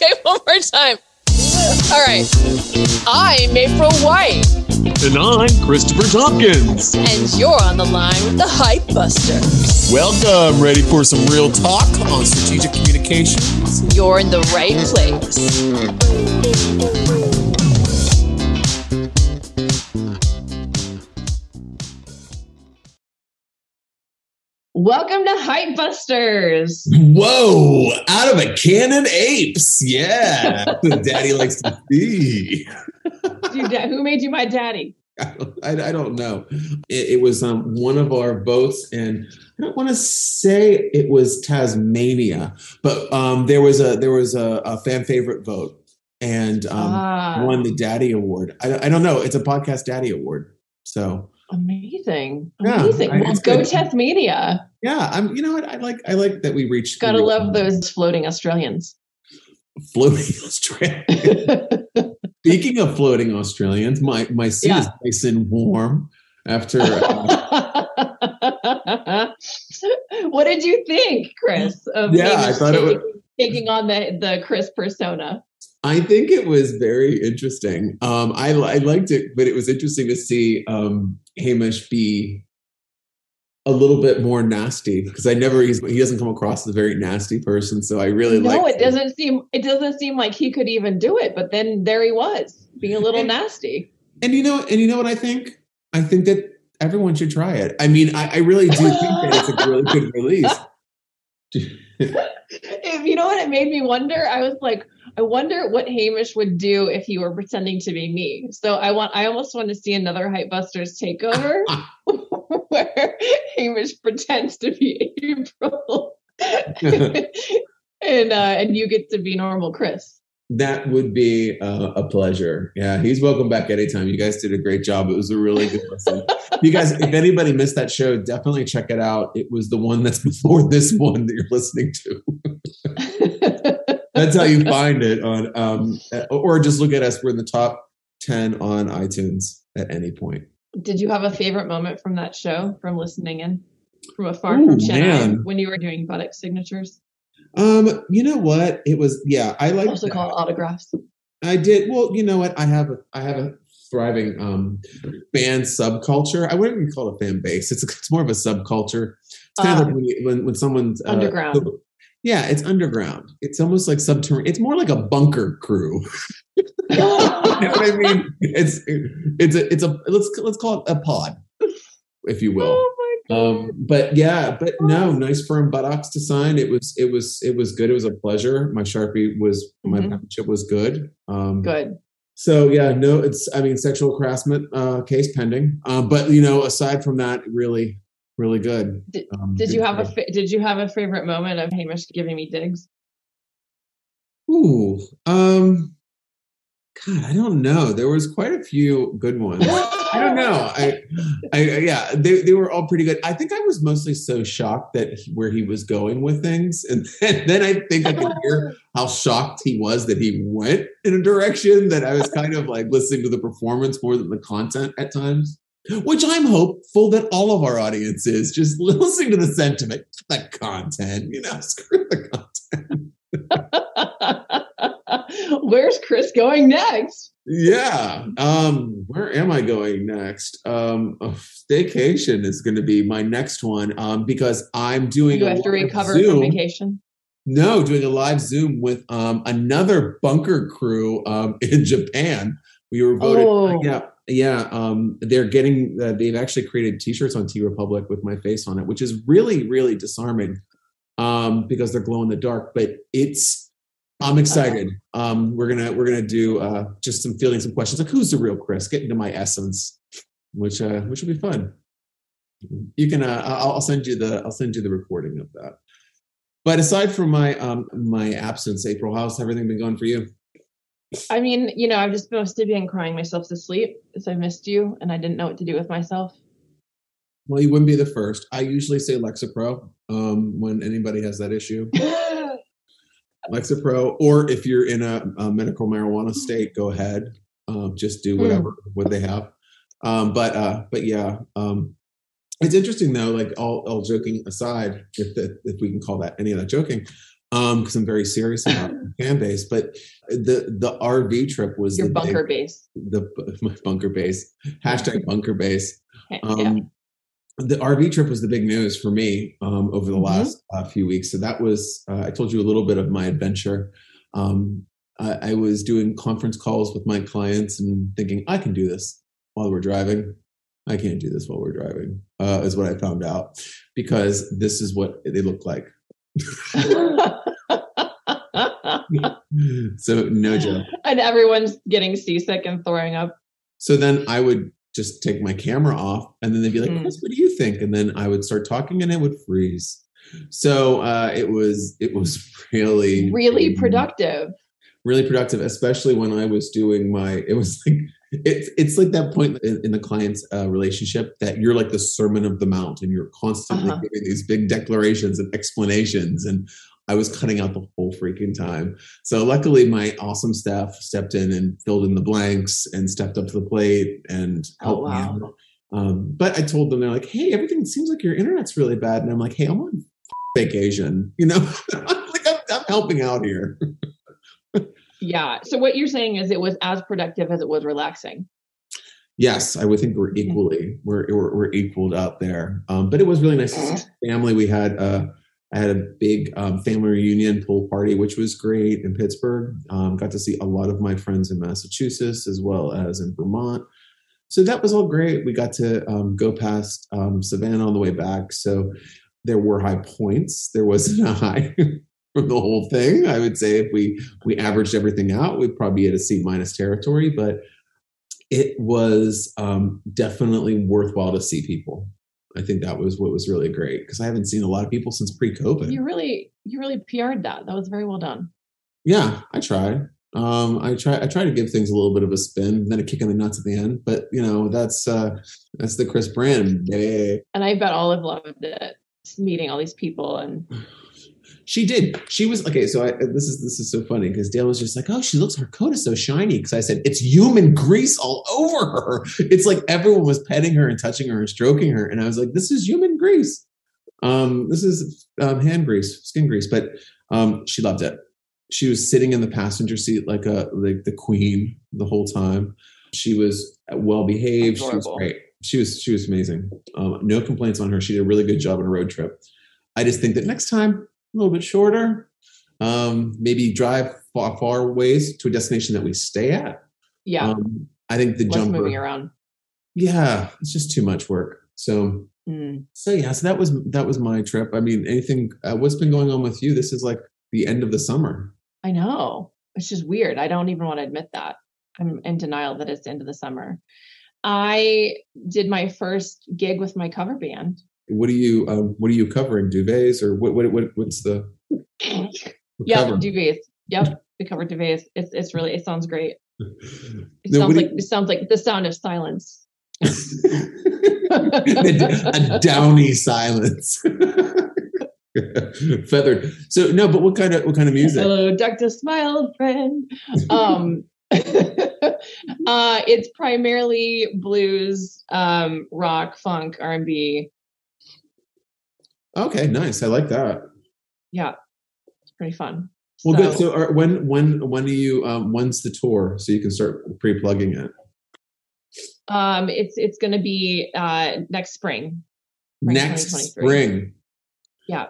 okay, one more time. All right. I'm April White. And I'm Christopher Tompkins. And you're on the line with the Hype Busters. Welcome. Ready for some real talk on strategic communications? You're in the right place. Welcome to Hype Busters. Whoa, out of a cannon apes. Yeah. Daddy likes to see. who made you my daddy? I, I, I don't know. It, it was um, one of our votes, and I don't want to say it was Tasmania, but um, there was a there was a, a fan favorite vote, and um, Ah. won the Daddy Award. I, I don't know. It's a podcast Daddy Award. So Amazing. Amazing. I- well, go good. Tasmania. yeah, I'm. You know what? I like. I like that we reached. Gotta love those floating Australians. floating Australia. Speaking of floating Australians, my my seat is nice and warm after. Uh, what did you think, Chris? Of Yeah, I thought it taking, taking on the the Chris persona. I think it was very interesting. Um, I I liked it, but it was interesting to see um, Hamish be a little bit more nasty because I never he's, he doesn't come across as a very nasty person. So I really No, it doesn't seem it doesn't seem like he could even do it. But then there he was, being a little And- nasty. And you know, and you know what I think? I think that everyone should try it. I mean, I, I really do think that it's a really good release. If you know what it made me wonder, I was like, I wonder what Hamish would do if he were pretending to be me. So I want, I almost want to see another Hypebusters takeover where Hamish pretends to be April, and uh, and you get to be normal Chris. That would be uh, a pleasure. Yeah, he's welcome back anytime. You guys did a great job. It was a really good listen. you guys, if anybody missed that show, definitely check it out. It was the one that's before this one that you're listening to. That's how you find it on, um, or just look at us. We're in the top ten on iTunes at any point. Did you have a favorite moment from that show, from listening in, from afar Ooh, from Chennai man. when you were doing buttocks signatures? Um, you know what? It was yeah. I like also called autographs. I did. Well, you know what? I have a I have a thriving um fan subculture. I wouldn't even call it a fan base. It's it's more of a subculture. It's kind Ah. of like when, you, when when someone's uh, Underground. Yeah, it's underground. It's almost like subterranean. It's more like a bunker crew. you know what I mean? It's it's a it's a let's let's call it a pod, if you will. Oh my god. Um, but yeah, but no, nice firm buttocks to sign. It was it was it was good. It was a pleasure. My sharpie was my Mhm. penmanship was good. Um, Good. so yeah, no, it's I mean sexual harassment uh, case pending. Um, but you know, aside from that, really, really good. Did, Um, did good you have a did you have a favorite moment of Hamish giving me digs? Ooh, um, God, I don't know. There was quite a few good ones. I don't know. I, I, yeah, they, they were all pretty good. I think I was mostly so shocked that he- where he was going with things, and then, then I think I could hear how shocked he was that he went in a direction that I was kind of like listening to the performance more than the content at times. Which I'm hopeful that all of our audience is just listening to the sentiment, the content. You know, screw the content. Where's Chris going next? Yeah. Um, where am I going next? Um, staycation is going to be my next one. Um, because I'm doing You a have to recover Zoom. from vacation. No, doing a live Zoom with um another bunker crew um in Japan. We were voted. Oh. Yeah, yeah. Um, they're getting. Uh, they've actually created T-shirts on T Republic with my face on it, which is really, really disarming. Um, because they're glow in the dark, but it's. I'm excited. Um, we're gonna we're gonna do uh just some fielding some questions like who's the real Chris? Get into my essence, which uh which will be fun. You can uh, I'll, I'll send you the I'll send you the recording of that. But aside from my um my absence, April, how's everything been going for you? I mean, you know, I've just mostly been crying myself to sleep because I missed you and I didn't know what to do with myself. Well, you wouldn't be the first. I usually say Lexapro um, when anybody has that issue. Lexapro, or if you're in a, a medical marijuana state, go ahead. Um, just do whatever what they have. Um, but uh, but yeah, um, it's interesting though. Like all, all joking aside, if the, if we can call that any of that joking, um because i'm very serious about fan base but the the rv trip was Your the bunker big, base. the my bunker base. Hashtag bunker base. Um yeah. the rv trip was the big news for me um over the Mhm. last uh, few weeks. So that was uh, i told you a little bit of my adventure. Um I, I was doing conference calls with my clients and thinking i can do this while we're driving. I can't do this while we're driving uh, is what i found out. Because this is what they look like so no joke and everyone's getting seasick and throwing up. So then I would just take my camera off and then they'd be like, Mm. Chris, what do you think? And then I would start talking and it would freeze. So uh, it was it was really Really productive. really productive, especially when I was doing my it was like it's it's like that point in, in the client's uh, relationship that you're like the sermon of the mount and you're constantly Uh-huh. giving these big declarations and explanations and I was cutting out the whole freaking time. So luckily my awesome staff stepped in and filled in the blanks and stepped up to the plate and Oh, helped wow. me out. Um, but I told them they're like, "Hey, everything seems like your internet's really bad," and I'm like, "Hey, I'm on vacation, you know, like I'm, I'm helping out here." Yeah. So what you're saying is it was as productive as it was relaxing. Yes, I would think we're equally we're we're, we're equaled out there. Um, but it was really nice to see family. We had uh, I had a big um, family reunion pool party, which was great in Pittsburgh. Um, got to see a lot of my friends in Massachusetts as well as in Vermont. So that was all great. We got to um, go past um, Savannah on the way back. So there were high points. There wasn't a high from the whole thing. I would say if we we averaged everything out, we'd probably be at a C minus territory. But it was um, definitely worthwhile to see people. I think that was what was really great because I haven't seen a lot of people since pre-COVID. You really, you really PR'd that. That was very well done. Yeah, I try. Um, I try. I try to give things a little bit of a spin, then a kick in the nuts at the end. But you know, that's uh, that's the Chris Brand. baby. And I bet Olive loved it, meeting all these people. And She did. She was okay. So I, this is this is so funny because Dale was just like, "Oh, she looks her coat is so shiny." Because I said it's human grease all over her. It's like everyone was petting her and touching her and stroking her, and I was like, "This is human grease. Um, this is um, hand grease, skin grease." But um, she loved it. She was sitting in the passenger seat like a like the queen the whole time. She was well behaved. She was great. She was she was amazing. Um, no complaints on her. She did a really good job on a road trip. I just think that next time a little bit shorter. Um, maybe drive far, far ways to a destination that we stay at. yeah, Um, I think the less jumper. moving around. Yeah, it's just too much work. So, Mm. so yeah, so that was that was my trip. I mean, anything? Uh, what's been going on with you? This is like the end of the summer. I know. It's just weird. I don't even want to admit that. I'm in denial that it's the end of the summer. I did my first gig with my cover band. What are you? Um, what are you covering? Duvets or what? What? what what's the? what yeah, cover? duvets. Yep, we covered duvets. It's it's really it sounds great. It No, sounds like it sounds like the sound of silence. a, downy silence. Feathered. So no, but what kind of what kind of music? Hello, Dr. Smile friend. Um, uh, it's primarily blues, um, rock, funk, R and B. Okay, nice. I like that. Yeah, it's pretty fun. Well, So- good. So, are, when when when do you um, when's the tour so you can start pre-plugging it? Um, it's it's going to be uh next spring. Spring Next spring. Yeah.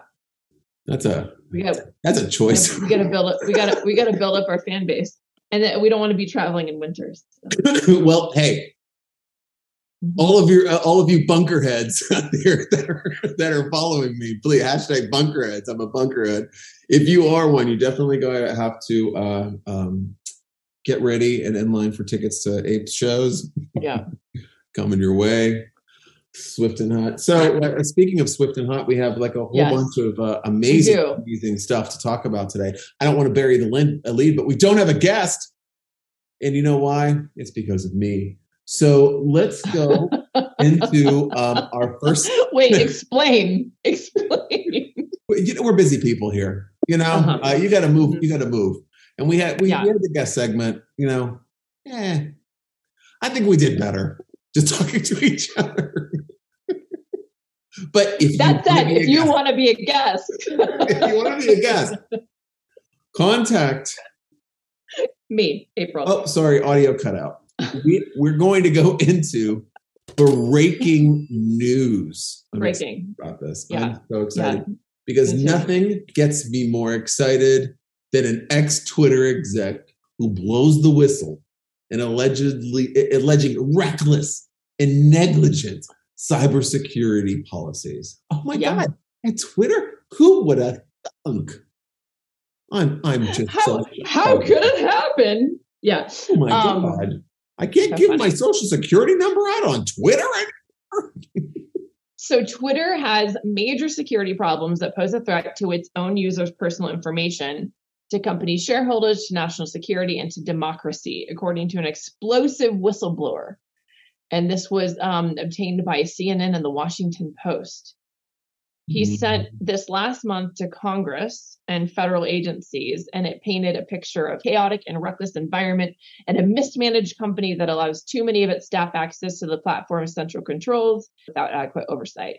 That's a We got that's a choice. we got to build up. We got to we got to build up our fan base, and then we don't want to be traveling in winters. so. well, hey, all of your uh, all of you bunker heads out there that are that are following me, please hashtag bunkerheads. I'm a bunkerhead. If you are one, you definitely going to have to uh, um, get ready and in line for tickets to Ape's shows. Yeah. coming your way. Swift and hot. So, uh, speaking of Swift and hot, we have like a whole Yes. bunch of uh, amazing, amazing stuff to talk about today. I don't want to bury the lead, but we don't have a guest, and you know why? It's because of me. So let's go into um, our first. Wait, explain, explain. You know, we're busy people here. You know, Uh-huh. uh, you got to move. You got to move. And we had we, Yeah. we had the guest segment. You know, eh, I think we did better just talking to each other. But if That you said, if you guest- want to be a guest, if you want to be a guest, contact. me, April. Oh, sorry, audio cut out. We, we're going to go into breaking news. I'm Breaking. about this. Yeah. I'm so excited Yeah. because nothing gets me more excited than an ex Twitter exec who blows the whistle and allegedly alleging reckless and negligent cybersecurity policies. Oh my Yeah. god! At Twitter, who would have thunk? I'm I'm just How, so- how could it happen? Yeah. Oh my Um, god! I can't so give funny. my social security number out on Twitter. So Twitter has major security problems that pose a threat to its own users' personal information, to company shareholders, to national security, and to democracy, according to an explosive whistleblower. And this was um, obtained by CNN and the Washington Post. He Mhm. sent this last month to Congress and federal agencies, and it painted a picture of chaotic and reckless environment and a mismanaged company that allows too many of its staff access to the platform's central controls without adequate oversight.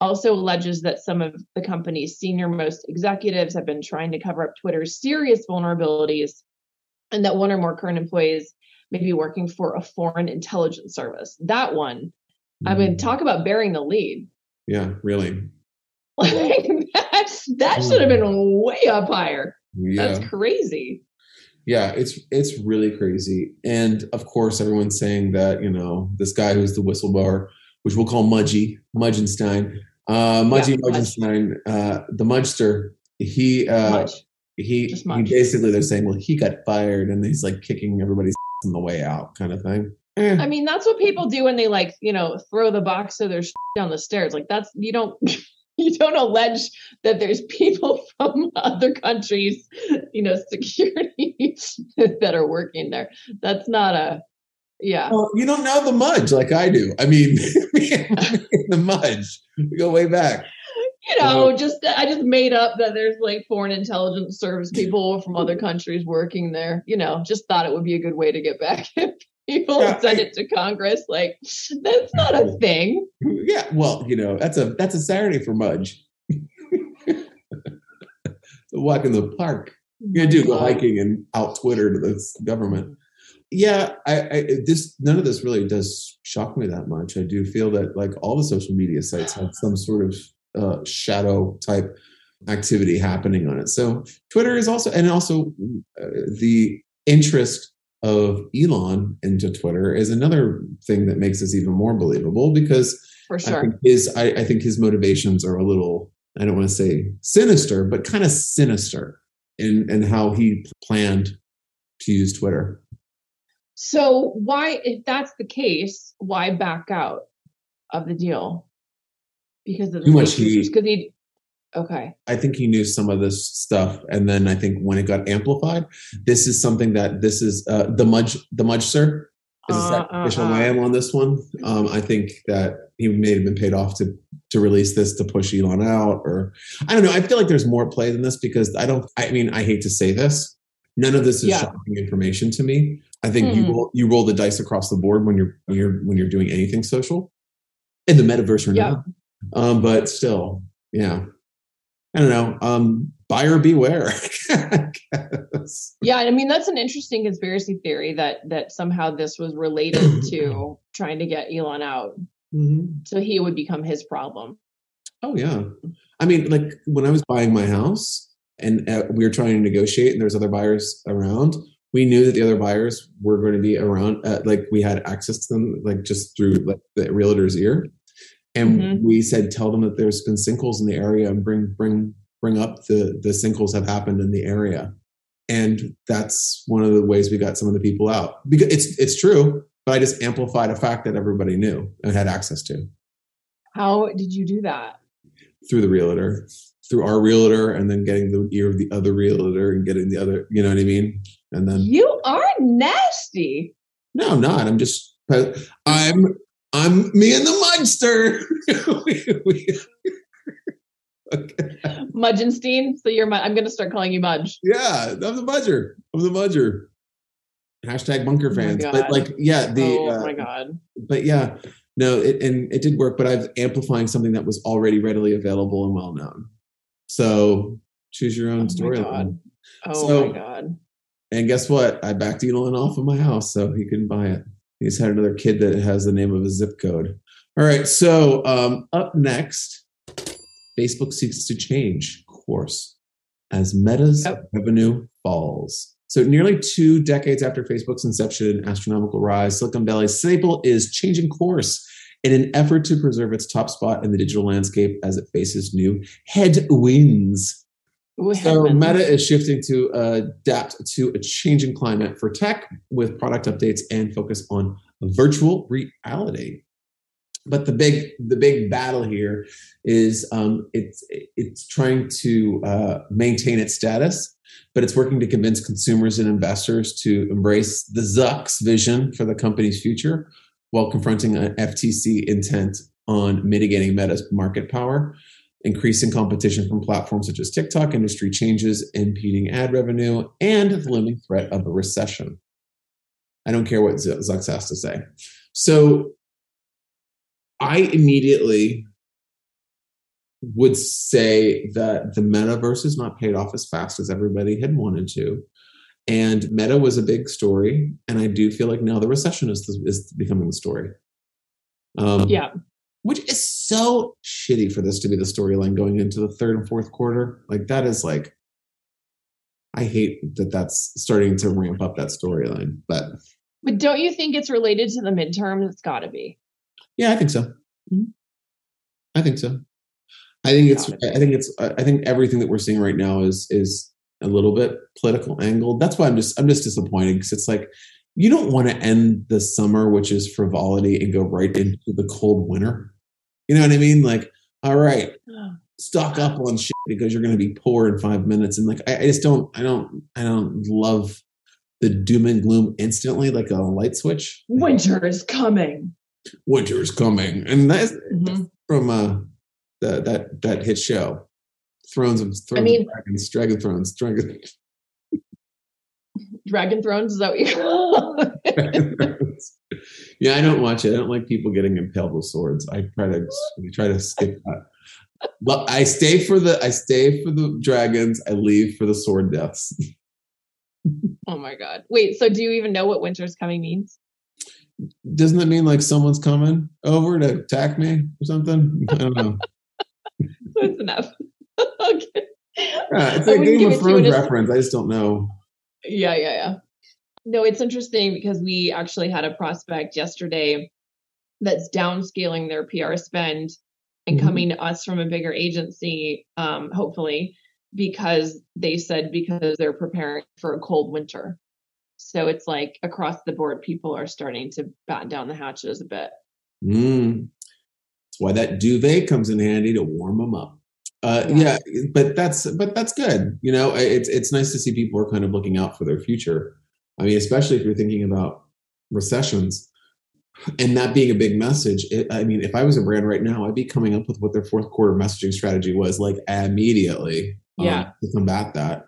Also alleges that some of the company's senior most executives have been trying to cover up Twitter's serious vulnerabilities, and that one or more current employees may be working for a foreign intelligence service. That one, I mean, talk about bearing the lead. Yeah, really. Like that, that should have been way up higher. Yeah. That's crazy. Yeah, it's it's really crazy. And of course, everyone's saying that, you know, this guy who's the whistleblower, which we'll call Mudgy, Mudgenstein, uh, Mudgy Yeah, Mudge. Mudgenstein, uh, the Mudster, he, uh, Much. he, he basically, they're saying, well, he got fired and he's like kicking everybody's on the way out kind of thing. Eh, I mean, that's what people do when they like, you know, throw the box of their shit down the stairs. Like that's you don't you don't allege that there's people from other countries, you know, security that are working there. That's not a yeah. well, you don't know the Mudge like I do. I mean, the Mudge, we go way back. You know, just I just made up that there's like foreign intelligence service people from other countries working there. You know, just thought it would be a good way to get back at people Yeah, send I- it to Congress. Like that's not a thing. Yeah, well, you know, that's a that's a Saturday for Mudge. walk in the park. You do go hiking and out Twitter to the government. Yeah, I, I this none of this really does shock me that much. I do feel that like all the social media sites have some sort of uh, shadow type activity happening on it. So Twitter is also and also uh, the interest of Elon into Twitter is another thing that makes this even more believable because For I sure. think his I, I think his motivations are a little I don't want to say sinister, but kind of sinister in in how he planned to use Twitter. So why, if that's the case, why back out of the deal? Because of the Too much heat. Because he, okay, I think he knew some of this stuff, and then I think when it got amplified, this is something that this is uh, the Mudge the Mudge sir is a Uh, sacrificial uh, uh. lamb on this one. Um, I think that he may have been paid off to to release this to push Elon out, or I don't know. I feel like there's more play than this because I don't. I mean, I hate to say this, none of this is Yeah. shocking information to me. I think you Hmm. roll, you roll the dice across the board when you're when you're when you're doing anything social, in the metaverse or Yeah. not. Um, but still, yeah. I don't know. Um, buyer beware. I yeah. I mean, that's an interesting conspiracy theory that that somehow this was related to trying to get Elon out, Mhm. so he would become his problem. Oh yeah. I mean, like when I was buying my house and uh, we were trying to negotiate, and there's other buyers around. We knew that the other buyers were going to be around. Uh, like we had access to them, like just through like the realtor's ear, and Mhm. we said, tell them that there's been sinkholes in the area, and bring bring bring up the the sinkholes have happened in the area, and that's one of the ways we got some of the people out because it's it's true. But I just amplified a fact that everybody knew and had access to. How did you do that? through the realtor, through our realtor, and then getting the ear of the other realtor and getting the other, you know what I mean? And then You are nasty. no, I'm not. I'm just I'm I'm me and the mudster. We- we- okay. Mudgenstein. So you're. I'm going to start calling you Mudge. Yeah, I'm the mudger. I'm the mudger. Hashtag bunker Oh fans. God. but like, yeah, the oh uh, my god. but yeah, no, it, and it did work, but I'm amplifying something that was already readily available and well known. So choose your own Oh my storyline. God. Oh So- my god. And guess what? I backed Elon off of my house, so he couldn't buy it. He's had another kid that has the name of a zip code. All right. So um, up next, Facebook seeks to change course as Meta's Yep. revenue falls. So nearly two decades after Facebook's inception and astronomical rise, Silicon Valley's staple is changing course in an effort to preserve its top spot in the digital landscape as it faces new headwinds. So. Meta is shifting to adapt to a changing climate for tech with product updates and focus on virtual reality. But the big the big battle here is um, it's it's trying to uh, maintain its status, but it's working to convince consumers and investors to embrace the Zuck's vision for the company's future, while confronting an FTC intent on mitigating Meta's market power increasing competition from platforms such as TikTok, industry changes, impeding ad revenue, and the looming threat of a recession. I don't care what Zucks has to say. So I immediately would say that the metaverse is not paid off as fast as everybody had wanted to. And meta was a big story. And I do feel like now the recession is, is becoming the story. Um, Yeah. Which is so shitty for this to be the storyline going into the third and fourth quarter. Like that is like, I hate that that's starting to ramp up that storyline. But But don't you think it's related to the midterms? It's got to be. yeah, I think so. Mhm. I think so. I think it's. I think it's. I think everything that we're seeing right now is is a little bit political angled. That's why I'm just. I'm just disappointed because it's like you don't want to end the summer, which is frivolity, and go right into the cold winter. You know what I mean? Like, all right, stock up on shit because you're going to be poor in five minutes. And like, I, I just don't, I don't, I don't love the doom and gloom instantly, like a light switch. Winter is coming. Winter is coming, and that's Mhm. from uh, the, that that hit show, Thrones of Thrones mean- of Dragons, Dragon Thrones, Dragon. Dragon Thrones, is that what you call it? yeah, I don't watch it. I don't like people getting impaled with swords. I try to I try to skip that. But I stay for the I stay for the dragons. I leave for the sword deaths. Oh my god. Wait, so do you even know what winter's coming means? Doesn't that mean like someone's coming over to attack me or something? I don't know. That's enough. okay. Yeah, it's I a Game of it to you Thrones a- reference. I just don't know. Yeah, yeah, yeah. No, it's interesting because we actually had a prospect yesterday that's downscaling their PR spend and Mhm. coming to us from a bigger agency, um, hopefully, because they said because they're preparing for a cold winter. So it's like across the board, people are starting to batten down the hatches a bit. Mm. That's why that duvet comes in handy to warm them up. Uh, Yeah. yeah. but that's but that's good. You know, it's it's nice to see people are kind of looking out for their future. I mean, especially if you're thinking about recessions and that being a big message. It, I mean, if I was a brand right now, I'd be coming up with what their fourth quarter messaging strategy was like immediately. um, Yeah. to combat that,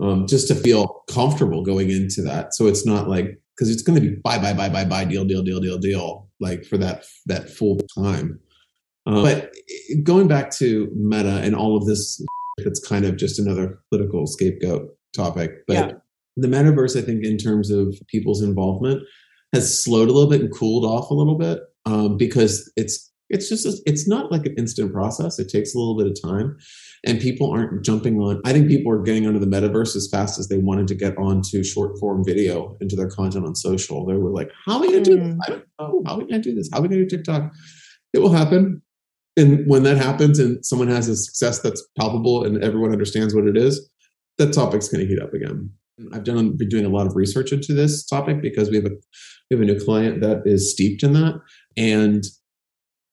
um, just to feel comfortable going into that. So it's not like because it's going to be buy buy buy buy buy deal deal deal deal deal like for that that full time. Uh, but going back to Meta and all of this, it's kind of just another political scapegoat topic. But Yeah. The metaverse, I think, in terms of people's involvement, has slowed a little bit and cooled off a little bit um, because it's it's just a, it's not like an instant process. It takes a little bit of time, and people aren't jumping on. I think people are getting onto the metaverse as fast as they wanted to get onto short form video into their content on social. They were like, "How are we going to do this? Mm. I don't know. How are we going to do this? How are we going to do TikTok?" It will happen, and when that happens, and someone has a success that's palpable and everyone understands what it is, that topic's going to heat up again. I've done been doing a lot of research into this topic because we have a we have a new client that is steeped in that, and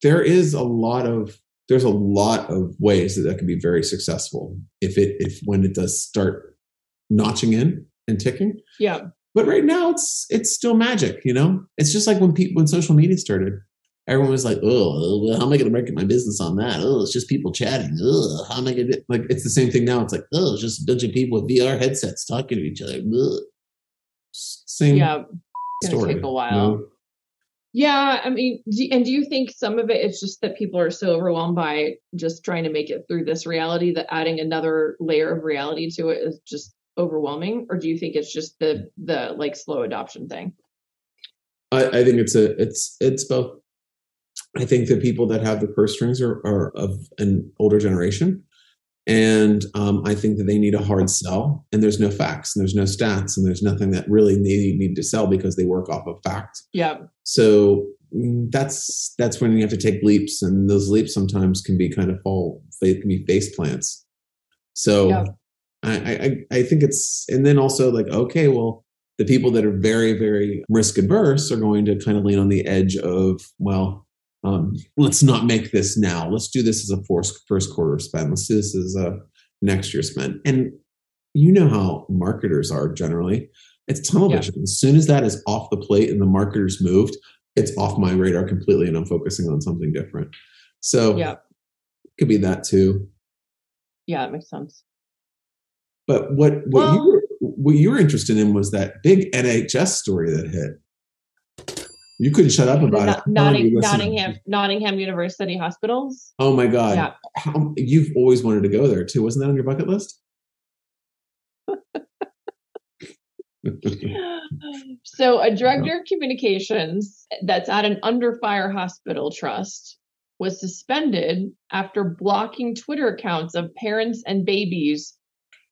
there is a lot of there's a lot of ways that that can be very successful if it if when it does start notching in and ticking. Yeah. But right now it's it's still magic, you know. It's just like when people when social media started, everyone was like, "Oh, how am I going to market my business on that? Oh, it's just people chatting. Oh, how am I going to like?" It's the same thing now. It's like, "Oh, it's just a bunch of people with VR headsets talking to each other." Ugh. Same Yeah. Story. take a you while. know? Yeah, I mean, do, and do you think some of it is just that people are so overwhelmed by just trying to make it through this reality that adding another layer of reality to it is just overwhelming, or do you think it's just the the like slow adoption thing? I, I think it's a it's it's both. I think the people that have the purse strings are, are of an older generation, and um, I think that they need a hard sell. And there's no facts, and there's no stats, and there's nothing that really they need to sell because they work off of fact. Yeah. So mm, that's that's when you have to take leaps, and those leaps sometimes can be kind of fall. They can be face plants. So Yeah. I, I I think it's and then also like okay, well the people that are very very risk adverse are going to kind of lean on the edge of well um, let's not make this now let's do this as a first first quarter spend let's do this as a next year spend and you know how marketers are generally it's tunnel Yeah. as soon as that is off the plate and the marketers moved it's off my radar completely and i'm focusing on something different so Yeah. could be that too Yeah, it makes sense. but what what Well- you were what you were interested in was that big NHS story that hit. You couldn't shut up about it. Notting. Nottingham Nottingham University hospitals. Oh my god! Yeah. How, you've always wanted to go there too. Wasn't that on your bucket list? So, a director of communications that's at an under fire hospital trust was suspended after blocking Twitter accounts of parents and babies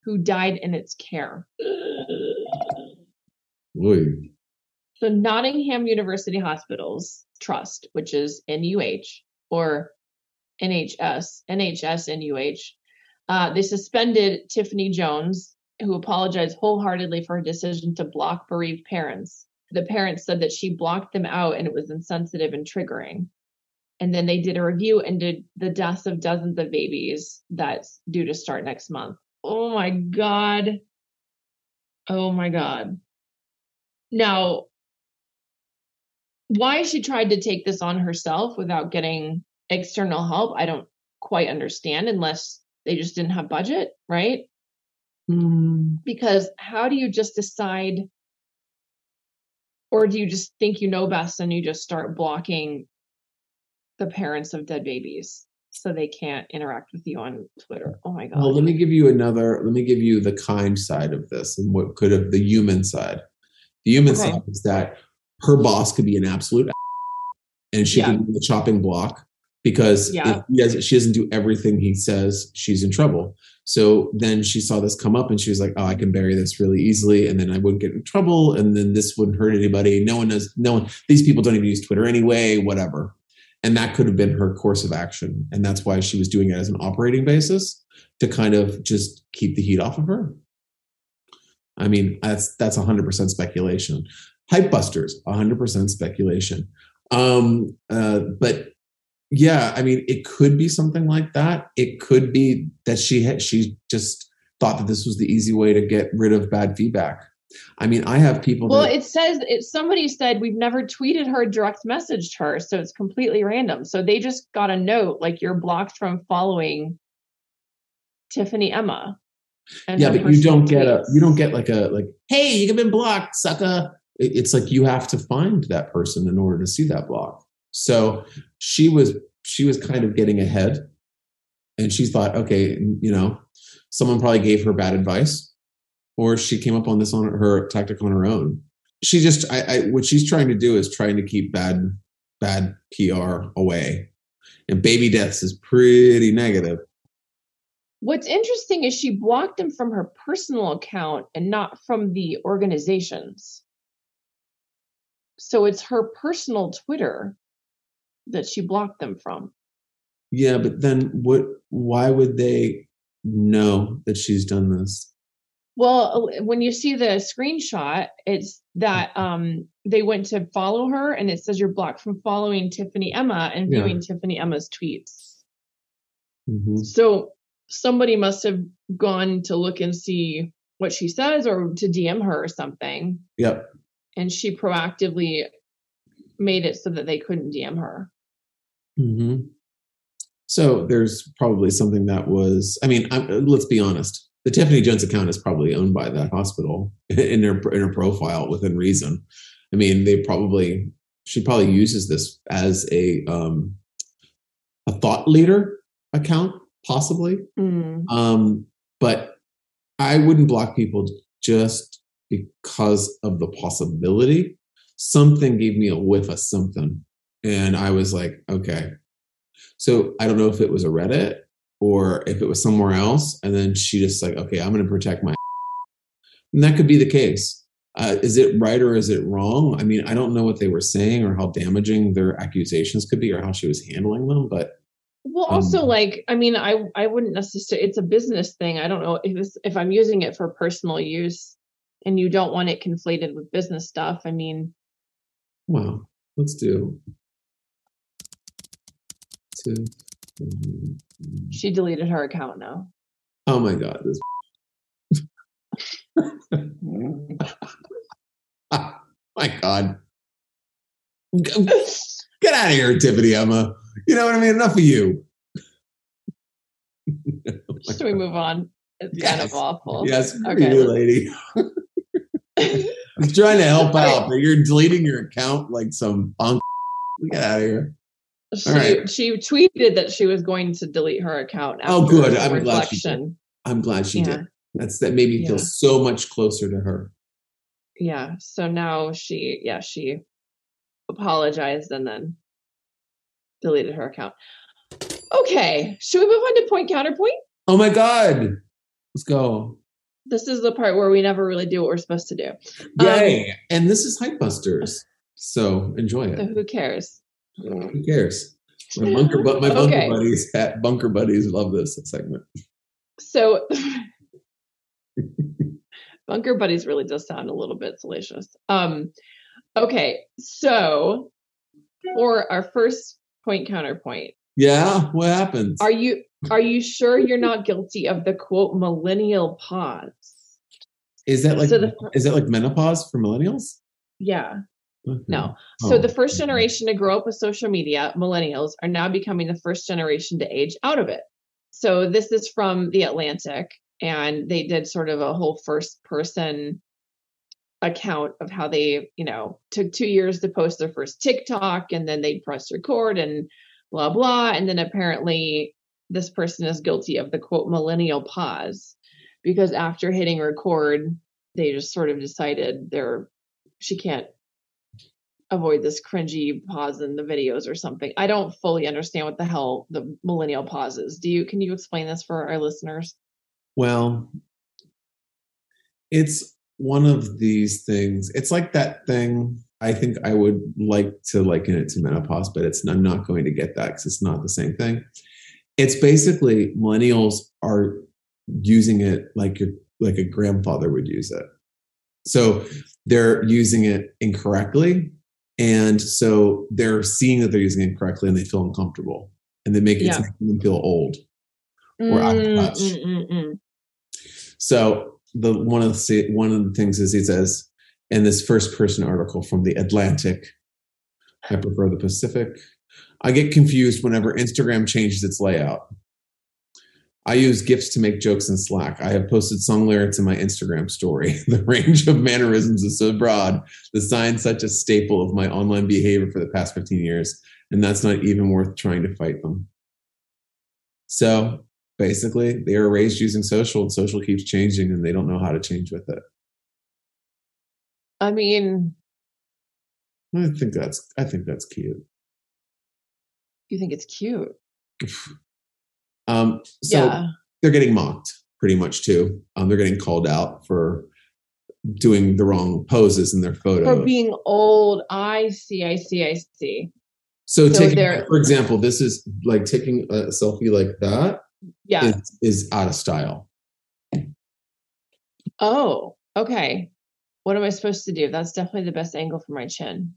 who died in its care. Oy. So, Nottingham University Hospitals Trust, which is NUH or NHS, NHS NUH, uh, they suspended Tiffany Jones, who apologized wholeheartedly for her decision to block bereaved parents. The parents said that she blocked them out and it was insensitive and triggering. And then they did a review and did the deaths of dozens of babies that's due to start next month. Oh my God. Oh my God. Now, why she tried to take this on herself without getting external help, I don't quite understand unless they just didn't have budget, right? Mm, Because how do you just decide, or do you just think you know best and you just start blocking the parents of dead babies so they can't interact with you on Twitter? Oh my God. Well, let me give you another. Let me give you the kind side of this and what could have the human side. The human Okay. side is that her boss could be an absolute and she Yeah. can be the chopping block because Yeah. if she doesn't do everything he says, she's in trouble. So then she saw this come up and she was like, "Oh, I can bury this really easily, and then I wouldn't get in trouble, and then this wouldn't hurt anybody. No one knows. No one. These people don't even use Twitter anyway. Whatever." And that could have been her course of action, and that's why she was doing it as an operating basis to kind of just keep the heat off of her. I mean, that's that's 100% speculation. Hype busters, 100% speculation. Um, uh, but yeah, I mean, it could be something like that. It could be that she had she just thought that this was the easy way to get rid of bad feedback. I mean, I have people. Well, that, it says it. Somebody said we've never tweeted her, direct messaged her, so it's completely random. So they just got a note like you're blocked from following Tiffany Emma. and yeah, but you don't get a you don't get like a like hey you've been blocked sucker it's like you have to find that person in order to see that block. So she was she was kind of getting ahead. And she thought okay you know someone probably gave her bad advice or she came up on this on her tactic on her own. She just I, I what she's trying to do is trying to keep bad bad pr away. And baby deaths is pretty negative. What's interesting is she blocked them from her personal account and not from the organization's. So it's her personal Twitter that she blocked them from. Yeah, but then what? Why would they know that she's done this? Well, when you see the screenshot, it's that um they went to follow her and it says you're blocked from following Tiffany Emma and Yeah. viewing Tiffany Emma's tweets. Mhm. So somebody must have gone to look and see what she says or to DM her or something. Yep. And she proactively made it so that they couldn't DM her. hmm So there's probably something that was. I mean, I'm, let's be honest. The Tiffany Jones account is probably owned by that hospital in their in her profile within reason. I mean, they probably she probably uses this as a um, a thought leader account, possibly. Mm. Um, but I wouldn't block people just because of the possibility. Something gave me a whiff of something, and I was like, okay. So I don't know if it was a Reddit or if it was somewhere else, and then she just like, okay, I'm going to protect my. And that could be the case. Uh, is it right or is it wrong? I mean, I don't know what they were saying or how damaging their accusations could be or how she was handling them, but Well, also Um, like I mean, I I wouldn't necessarily. It's a business thing. I don't know if it's, if I'm using it for personal use, and you don't want it conflated with business stuff. I mean, Wow. Let's do two. she deleted her account now. Oh my god. This Ah, my god. Get out of here, Tiffany Emma. You know what I mean? Enough of you. Should we move on? It's kind of awful. Yes, Okay, you, lady. I'm trying to help out, but you're deleting your account like some punk. Get out of here. She right. she tweeted that she was going to delete her account. Oh, good. I'm glad she reflection. I'm glad she Yeah. did. That's that made me feel so much closer to her. Yeah. So now she, yeah, she apologized and then deleted her account. Okay. Should we move on to point counterpoint? Oh my god. Let's go. This is the part where we never really do what we're supposed to do. Yay. and this is Hype Busters. So enjoy So it. who cares? Who cares? My bunker, my bunker Okay. buddies, at bunker buddies, love this segment. So Bunker Buddies really does sound a little bit salacious. Um, okay, so for our first point counterpoint, Yeah, what happens? are you are you sure you're not guilty of the quote millennial pause? Is that like so the- is that like menopause for millennials? Yeah, Okay. no. So Oh. the first generation to grow up with social media, millennials, are now becoming the first generation to age out of it. So this is from The Atlantic, and they did sort of a whole first person account of how they, you know, took two years to post their first TikTok and then they press record and blah, blah. And then apparently this person is guilty of the quote millennial pause because after hitting record, they just sort of decided they're, she can't avoid this cringy pause in the videos or something. I don't fully understand what the hell the millennial pause is. Do you, can you explain this for our listeners? Well, it's one of these things. It's like that thing. I think I would like to liken it to menopause, but it's I'm not going to get that because it's not the same thing. It's basically millennials are using it like your like a grandfather would use it. So they're using it incorrectly. And so they're seeing that they're using it incorrectly and they feel uncomfortable. And they make it Yeah. making them feel old. Or out of Mm, touch. mm, mm. So the one of the one of the things is he says in this first person article from the Atlantic. I prefer the Pacific. I get confused whenever Instagram changes its layout. I use GIFs to make jokes in Slack. I have posted song lyrics in my Instagram story. The range of mannerisms is so broad. The sign's such a staple of my online behavior for the past 15 years, and that's not even worth trying to fight them. So basically, they are raised using social, and social keeps changing, and they don't know how to change with it. I mean, I think that's I think that's cute. you think it's cute. Um, so yeah. they're getting mocked pretty much too. Um, they're getting called out for doing the wrong poses in their photos. For being old. I see, I see, I see. so, so taking, for example, this is like taking a selfie like that Yeah. is, is out of style. Oh, okay. What am I supposed to do? That's definitely the best angle for my chin.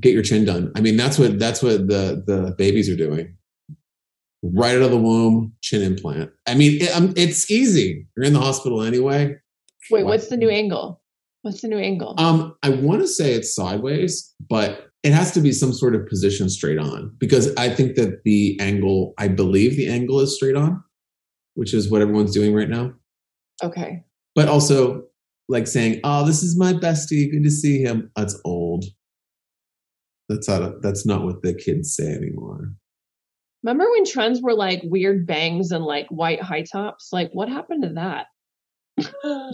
Get your chin done. I mean, that's what that's what the the babies are doing. Right out of the womb, chin implant. I mean, it, um, it's easy. You're in the hospital anyway. Wait, what's the new angle? What's the new angle? Um, I want to say it's sideways, but it has to be some sort of position straight on because I think that the angle, I believe the angle is straight on, which is what everyone's doing right now. okay. But also, like saying, "Oh, this is my bestie. Good to see him." That's old. That's not that's not what the kids say anymore. Remember when trends were like weird bangs and like white high tops? Like, what happened to that? oh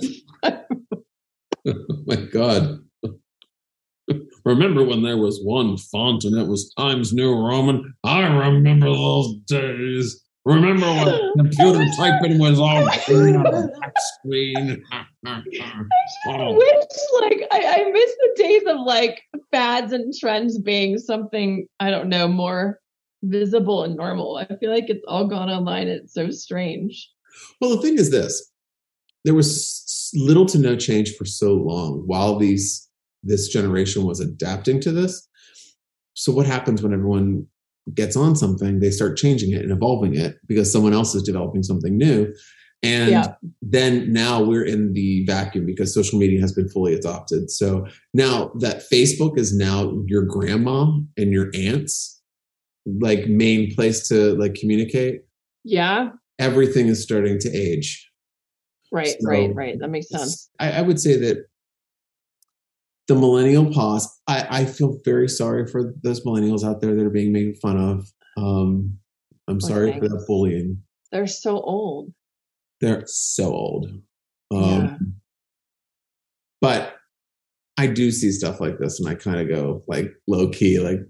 my God. Remember when there was one font and it was Times New Roman? I remember those days. Remember when computer typing was all green on the screen? I wish, like, I, I miss the days of like fads and trends being something I don't know more visible and normal. I feel like it's all gone online. It's so strange. Well, the thing is this: there was little to no change for so long while these this generation was adapting to this. So, what happens when everyone gets on something? They start changing it and evolving it because someone else is developing something new. And Yeah. then now we're in the vacuum because social media has been fully adopted. So now that Facebook is now your grandma and your aunts like main place to like communicate, Yeah. everything is starting to age. Right. So right. Right. That makes sense. I, I would say that the millennial pause. I, I feel very sorry for those millennials out there that are being made fun of. Um, I'm Poor sorry for things. that bullying. They're so old. They're so old. Um, Yeah. But I do see stuff like this, and I kind of go like low key, like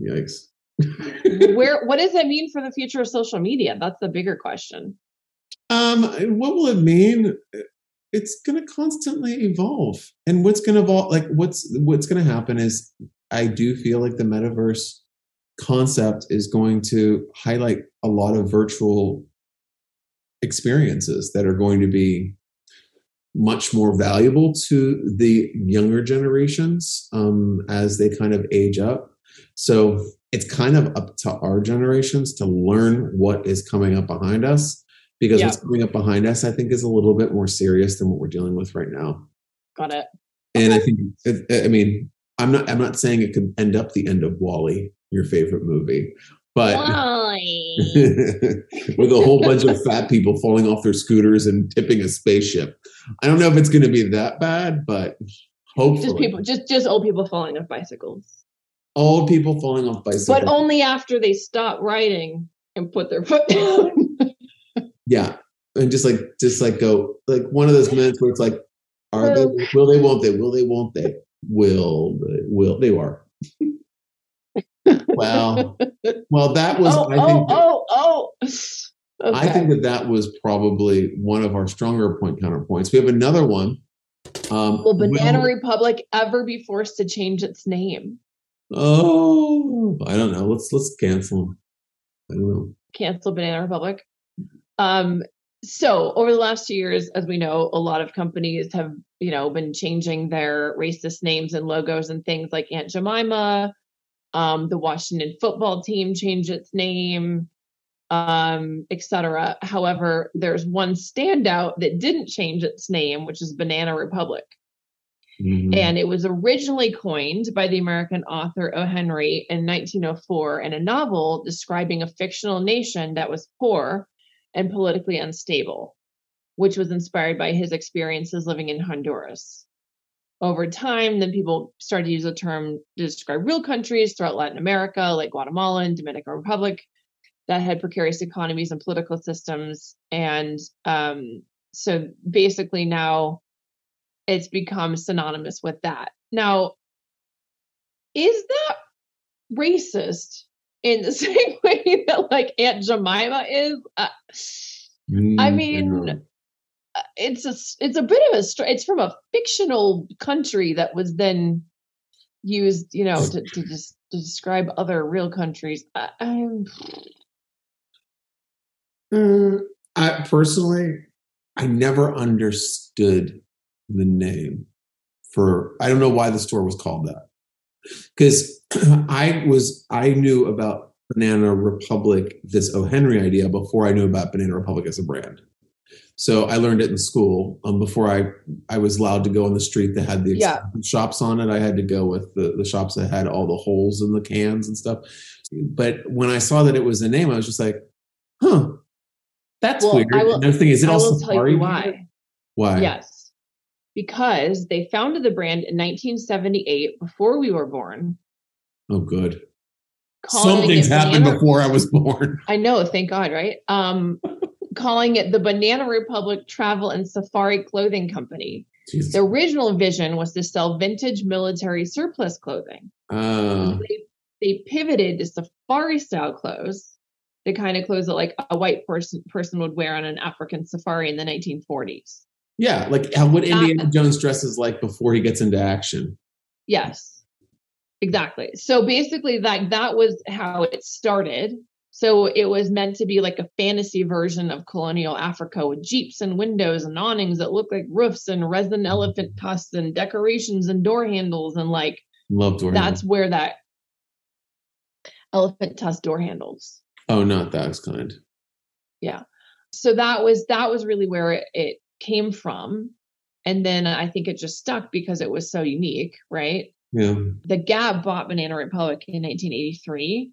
yikes. Where? What does that mean for the future of social media? That's the bigger question. Um, what will it mean? It's going to constantly evolve, and what's going to evolve? Like, what's what's going to happen is, I do feel like the metaverse concept is going to highlight a lot of virtual experiences that are going to be much more valuable to the younger generations um, as they kind of age up. So it's kind of up to our generations to learn what is coming up behind us because Yeah. what's coming up behind us, I think, is a little bit more serious than what we're dealing with right now. Got it. And I think, uh, uh, I mean, I'm not, I'm not saying it could end up the end of WALL-E, your favorite movie, but with a whole bunch of fat people falling off their scooters and tipping a spaceship. I don't know if it's going to be that bad, but hopefully, just people, just just old people falling off bicycles, old people falling off bicycles. but only after they stop riding and put their foot down. yeah, and just like just like go like one of those minutes where it's like, are they? Will they? Won't they? Will they? Won't they? Will they? Will they? Are. well, well, that was. oh, I think. that- oh, oh, oh. Okay. I think that that was probably one of our stronger point counterpoints. We have another one. Um, Will Banana will- Republic ever be forced to change its name? Oh, I don't know. Let's let's cancel. I don't know. Cancel Banana Republic. Um, so over the last two years, as we know, a lot of companies have, you know, been changing their racist names and logos and things like Aunt Jemima. Um, the Washington football team changed its name, um, etc. However, there's one standout that didn't change its name, which is Banana Republic. Mhm. And it was originally coined by the American author O. Henry in 1904 in a novel describing a fictional nation that was poor and politically unstable, which was inspired by his experiences living in Honduras. Over time, then people started to use the term to describe real countries throughout Latin America, like Guatemala and Dominican Republic, that had precarious economies and political systems. And um, so basically now it's become synonymous with that. Now, is that racist in the same way that like Aunt Jemima is? Uh, I Mm, mean, yeah. uh, it's a it's a bit of a it's from a fictional country that was then used, you know, to to just to describe other real countries. I, I'm Uh, I personally, I never understood the name for. I don't know why the store was called that. Because I was, I knew about Banana Republic, this O. Henry idea, before I knew about Banana Republic as a brand. So I learned it in school. Um, before I, I was allowed to go on the street that had the Yeah. shops on it. I had to go with the the shops that had all the holes in the cans and stuff. But when I saw that it was a name, I was just like, huh, that's Well, weird. I will- Another thing is it I also will tell you why. Why? Yes. Because they founded the brand in 1978 before we were born. Oh, good. Something's happened Banana- before I was born. I know, thank God, right? Um, calling it the Banana Republic Travel and Safari Clothing Company. Jesus. The original vision was to sell vintage military surplus clothing. Uh, They, they pivoted to safari style clothes, the kind of clothes that like a white person person would wear on an African safari in the 1940s. Yeah, like how, what Indiana Jones dresses like before he gets into action. Yes, exactly. So basically, that that was how it started. So it was meant to be like a fantasy version of colonial Africa with jeeps and windows and awnings that look like roofs and resin elephant tusks and decorations and door handles and like Love door. that's where that elephant tusk door handles. oh, not that kind. Yeah. So that was that was really where it, it came from. And then I think it just stuck because it was so unique, right? Yeah. the Gap bought Banana Republic in 1983,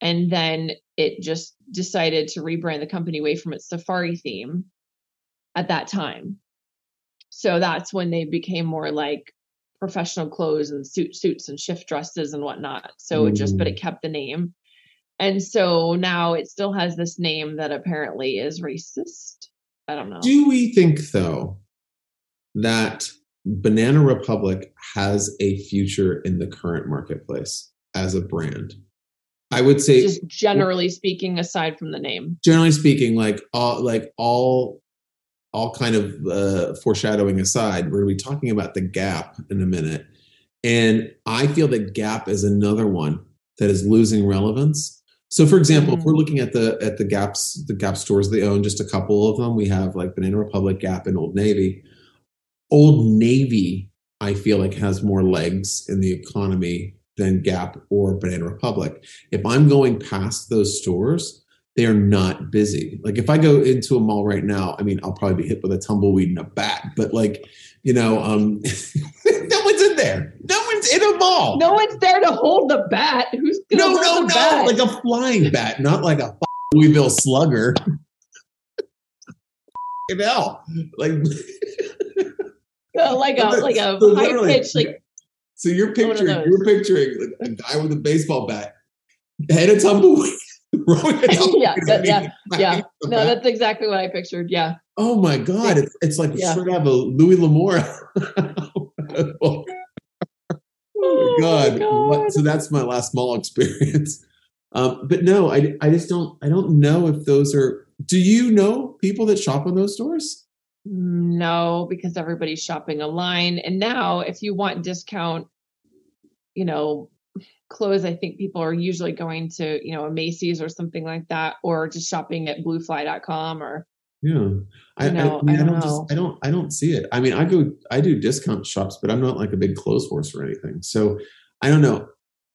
and then it just decided to rebrand the company away from its safari theme at that time. So that's when they became more like professional clothes and suit suits and shift dresses and whatnot. So it just, but it mm. kept the name. And so now it still has this name that apparently is racist. I don't know. Do we think though that Banana Republic has a future in the current marketplace as a brand? I would say just generally speaking, aside from the name. generally speaking, like all like all all kind of uh, foreshadowing aside, we're going to be talking about the Gap in a minute, and I feel that Gap is another one that is losing relevance. So, for example, if Mhm. we're looking at the at the Gaps the Gap stores they own, just a couple of them, we have like Banana Republic, Gap, and Old Navy. Old Navy, I feel like has more legs in the economy than Gap or Banana Republic. If I'm going past those stores, they are not busy. Like if I go into a mall right now, I mean, I'll probably be hit with a tumbleweed and a bat, but like, you know, um, no one's in there. No one's in a mall. No one's there to hold the bat. Who's gonna no, hold no, the no. bat? Like a flying bat, not like a f- Louisville slugger. Know, like Uh, like a like a So high pitch like So you're picturing you're picturing like a guy with a baseball bat, head of tumbleweed, throwing a tumbleweed Yeah, that- yeah, yeah. no, that's exactly what I pictured. Yeah. Oh my god, it's, it's like Yeah. straight out of a Louis L'Amour. Oh my god. What- so that's my last mall experience. Um, but no, I, I just don't I don't know if those are. Do you know people that shop in those stores? No, because everybody's shopping online. And now if you want discount, you know, clothes, I think people are usually going to, you know, a Macy's or something like that, or just shopping at bluefly.com or Yeah, I, You know, I, mean, I I don't don't just. I don't I don't see it. I mean, I go I do discount shops, but I'm not like a big clothes horse or anything. So I don't know.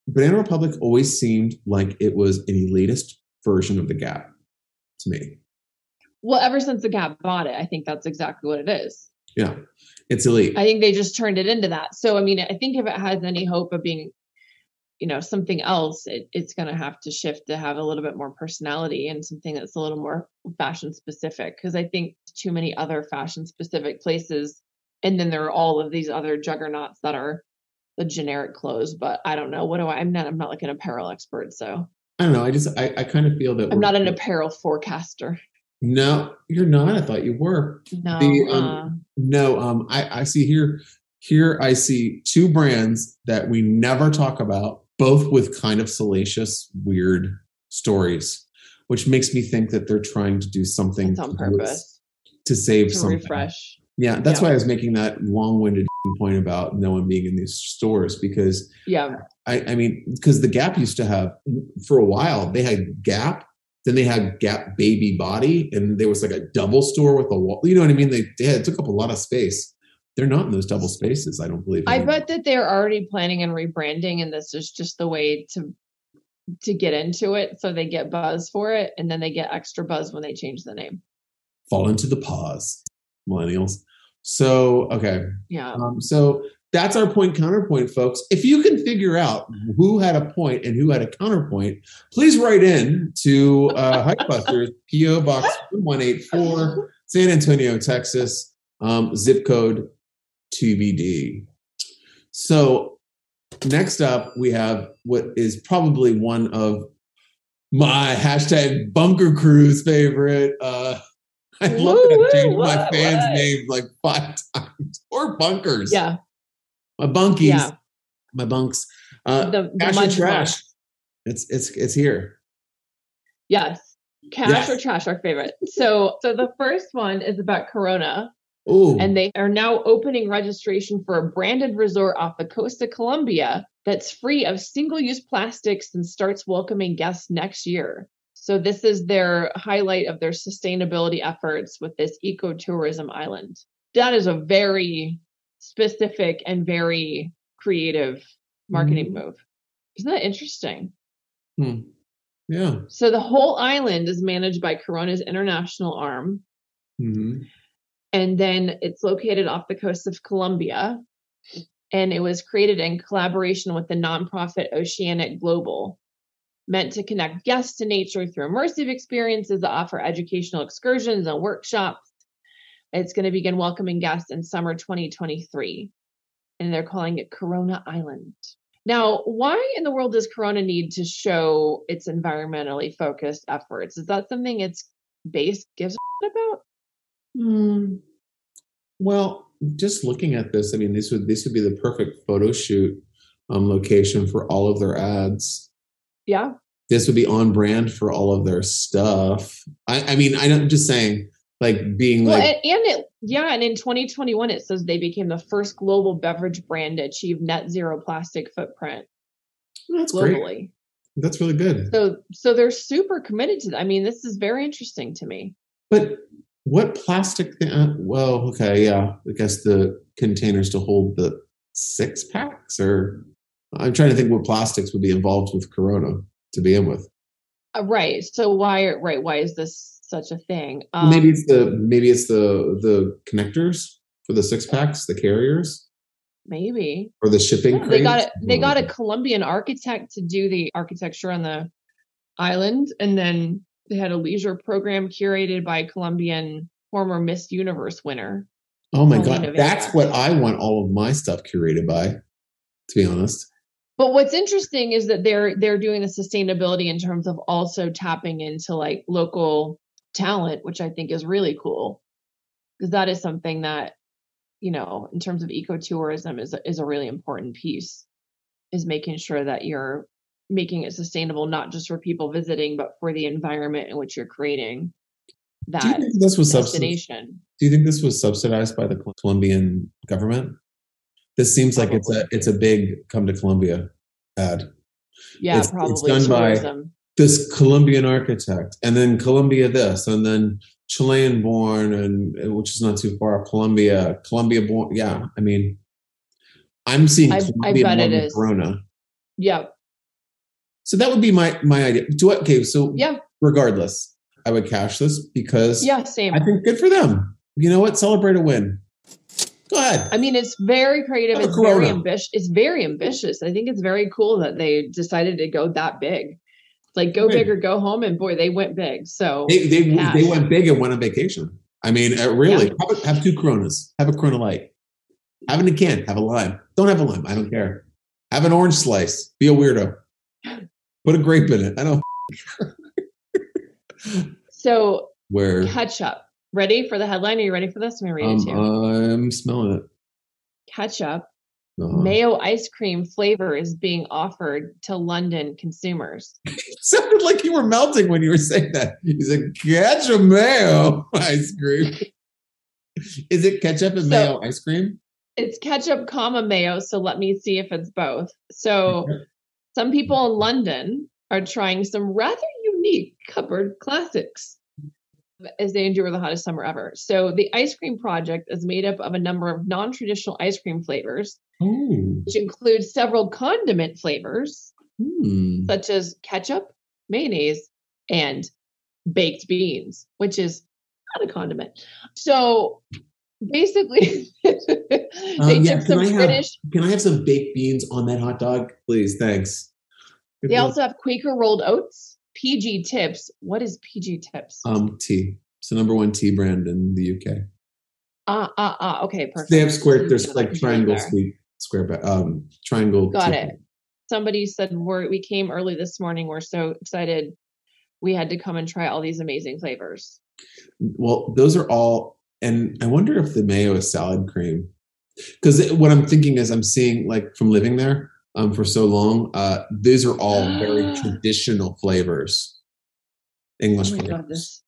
Banana Republic always seemed like it was an elitist version of the Gap to me. well, ever since the Gap bought it, I think that's exactly what it is. Yeah, it's elite. I think they just turned it into that. So I mean, I think if it has any hope of being, you know, something else, it, it's going to have to shift to have a little bit more personality and something that's a little more fashion specific. Because I think too many other fashion specific places, and then there are all of these other juggernauts that are the generic clothes. But I don't know. What do I? I'm not. I'm not like an apparel expert, so I don't know. I just I, I kind of feel that I'm not an apparel forecaster. No, you're not. I thought you were. No. The, um, uh, No, um, I, I see here. Here I see two brands that we never talk about, both with kind of salacious, weird stories, which makes me think that they're trying to do something it's on to purpose to save to something. refresh. Yeah, that's Yeah. why I was making that long-winded point about no one being in these stores because Yeah. I, I mean, because the Gap used to have for a while they had Gap, then they had Gap Baby Body, and there was like a double store with a wall. You know what I mean? They, they had, took up a lot of space. They're not in those double spaces. I don't believe. I anymore. bet that they're already planning and rebranding, and this is just the way to to get into it, so they get buzz for it, and then they get extra buzz when they change the name. fall into the pause, millennials. So okay, Yeah, um, so that's our point counterpoint, folks. If you can figure out who had a point and who had a counterpoint, please write in to uh, Hypebusters, PO Box one eight four, San Antonio, Texas, um, zip code TBD. So next up, we have what is probably one of my hashtag bunker cruise favorite. Uh, I love Woo, that I changed my fans' what? name like five times. Or bunkers. Yeah, My bunkies. yeah. My bunks. Uh, The, the cash or trash. It's it's it's here. Yes. Cash Yes. or trash, our favorite. So, so the first one is about Corona, Ooh. and they are now opening registration for a branded resort off the coast of Colombia that's free of single-use plastics and starts welcoming guests next year. So, this is their highlight of their sustainability efforts with this ecotourism island. That is a very specific and very creative marketing move. Isn't that interesting? Hmm. Yeah. So the whole island is managed by Corona's international arm, hmm and then it's located off the coast of Colombia. And it was created in collaboration with the nonprofit Oceanic Global, meant to connect guests to nature through immersive experiences that offer educational excursions and workshops. It's going to begin welcoming guests in summer 2023, and they're calling it Corona Island. Now, why in the world does Corona need to show its environmentally focused efforts? Is that something its base gives about? Hmm. Well, just looking at this, I mean, this would this would be the perfect photo shoot um, location for all of their ads. Yeah. This would be on brand for all of their stuff. I, I mean, I'm just saying, like being Well, like, and, and it, yeah, and in 2021, it says they became the first global beverage brand to achieve net zero plastic footprint that's great. globally. That's really good. So, so they're super committed to that. I mean, this is very interesting to me. But what plastic? Thing, uh, well, okay, yeah. I guess the containers to hold the six packs, or I'm trying to think what plastics would be involved with Corona to begin with. Uh, right. So why, right? Why is this such a thing? Um, maybe it's the maybe it's the the connectors for the six packs, the carriers, maybe or the shipping. Yeah, they got it. They got a Colombian architect to do the architecture on the island, and then they had a leisure program curated by Colombian former Miss Universe winner. Oh my god, Vega. that's what I want all of my stuff curated by. To be honest, But what's interesting is that they're they're doing the sustainability in terms of also tapping into like local talent, which I think is really cool. Because that is something that, you know, in terms of ecotourism is is a really important piece, is making sure that you're making it sustainable not just for people visiting, but for the environment in which you're creating do you that think this was subsidized? destination. Do you think this was subsidized by the Colombian government? This seems like it's a it's a big come to Colombia ad. Yeah, It's- it's probably done by- This Colombian architect, and then Colombia this, and then Chilean born, and which is not too far. Colombia, Colombia born. Yeah, I mean, I'm seeing I- I Colombia bet born it with is. Corona. yeah, So that would be my my idea. Do what? Okay, so yeah, regardless, I would cash this because yeah, same. I think good for them. You know what? Celebrate a win. Go ahead. I mean, it's very creative. It's very ambitious. It's very ambitious. I think it's very cool that they decided to go that big. Like go Big. or go home, and boy, they went big. So they they, cash. they went big and went on vacation. I mean, uh, really, have, a, have two Coronas. Have a Corona Light. Have an a can. Have a lime. Don't have a lime. I don't care. Have an orange slice. Be a weirdo. Put a grape in it. I don't. so Where ketchup. Ready for the headline? Are you ready for this? Let me read um, it to you. I'm smelling it. ketchup Uh, mayo ice cream flavor is being offered to London consumers. it sounded like you were melting when you were saying that. You said ketchup mayo ice cream. Is it ketchup and So- mayo ice cream? It's ketchup, comma mayo. So let me see if it's both. So some people in London are trying some rather unique cupboard classics as they endure the hottest summer ever. So the ice cream project is made up of a number of non-traditional ice cream flavors, Oh, which includes several condiment flavors hmm. such as ketchup, mayonnaise, and baked beans, which is not a condiment. So basically, they Um, yeah, took can some I have- British. Can I have some baked beans on that hot dog, please? Thanks. They also have Quaker rolled oats, PG tips. What is PG tips? um tea. It's the number one tea brand in the UK. Ah, ah, ah. Okay, perfect. They have square. There's like that can be triangle sweet square um triangle. Got it. Somebody said we're, we came early this morning. We're so excited. We had to come and try all these amazing flavors. Well, those are all, and I wonder if the mayo is salad cream. Because what I'm thinking is, I'm seeing like from living there um, for so long, uh, these are all very traditional flavors. English oh my flavors. god, this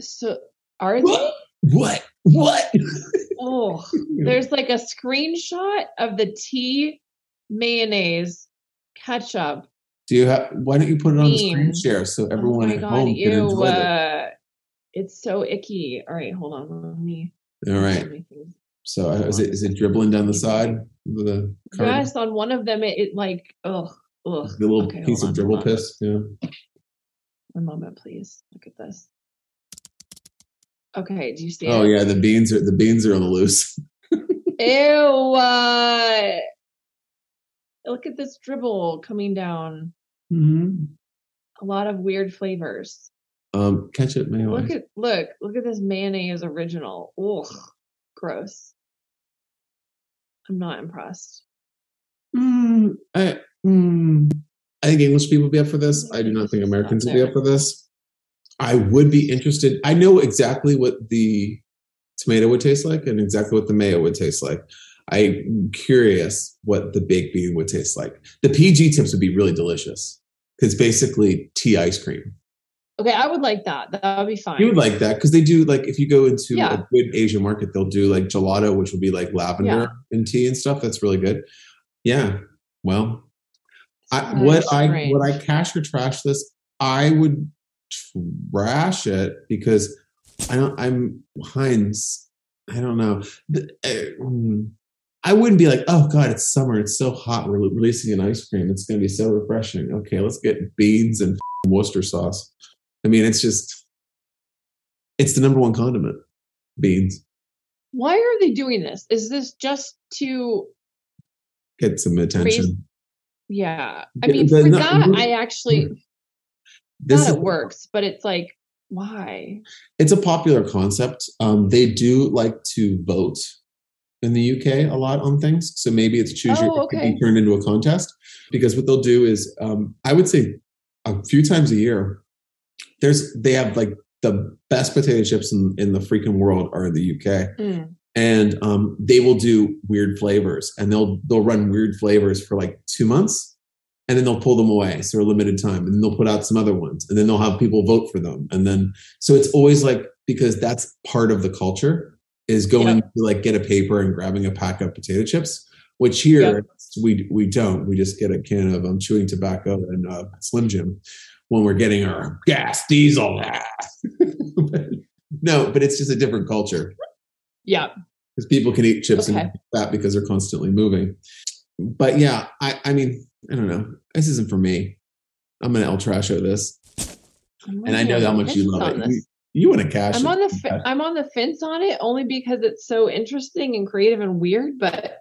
so are they? What? What? What? Oh, there's like a screenshot of the tea, mayonnaise, ketchup. Do you have? Why don't you put it on the screen share so everyone oh at god, home can ew! enjoy it? Uh, it's so icky. All right, hold on. Let me. All right. let me think. So uh, is it is it dribbling down the side of the card? Yes, on one of them, it, it like ugh, ugh. The little Okay, piece hold of on, dribble piss. Yeah. One moment, please. Look at this. Okay, do you see Oh it? yeah, the beans are the beans are on the loose. Ew! Uh, look at this dribble coming down. Mm-hmm. A lot of weird flavors. Um, ketchup mayo. Look at look look at this mayonnaise original. Ugh, gross. I'm not impressed. Mm, I, mm, I think English people will be up for this. I do not think not Americans will be up for this. I would be interested. I know exactly what the tomato would taste like and exactly what the mayo would taste like. I'm curious what the baked bean would taste like. The PG tips would be really delicious because basically tea ice cream. Okay, I would like that. That would be fine. You would like that because they do like if you go into Yeah. a good Asian market, they'll do like gelato, which will be like lavender Yeah. and tea and stuff. That's really good. Yeah. Well, I, is I strange. would I cash or trash this? I would trash it because I don't. I'm Heinz. I don't know. Uh, mm, I wouldn't be like, oh god, it's summer. It's so hot. We're releasing an ice cream. It's going to be so refreshing. Okay, let's get beans and Worcester sauce. I mean, it's just, it's the number one condiment. Beans. Why are they doing this? Is this just to Get some attention. yeah. I mean for that. I actually This thought it works, but it's like why? it's a popular concept. Um, they do like to vote in the UK a lot on things. So maybe it's choose your Oh, it okay. be turned into a contest because what they'll do is, um, I would say a few times a year, there's, they have like the best potato chips in, in the freaking world are in the UK. Mm. and um, they will do weird flavors and they'll they'll run weird flavors for like two months and then they'll pull them away so a limited time and then they'll put out some other ones and then they'll have people vote for them and then so it's always like because that's part of the culture is going Yeah. to like get a paper and grabbing a pack of potato chips which here Yeah. we we don't we just get a can of um, chewing tobacco and uh, slim jim when we're getting our gas diesel no but it's just a different culture Yeah. because people can eat chips Okay. and that because they're constantly moving. But yeah, I, I mean, I don't know. This isn't for me. I'm gonna El Trasho this, and I know how much you love it. You, you want to cash I'm it. on the fe- I'm on the fence on it only because it's so interesting and creative and weird, but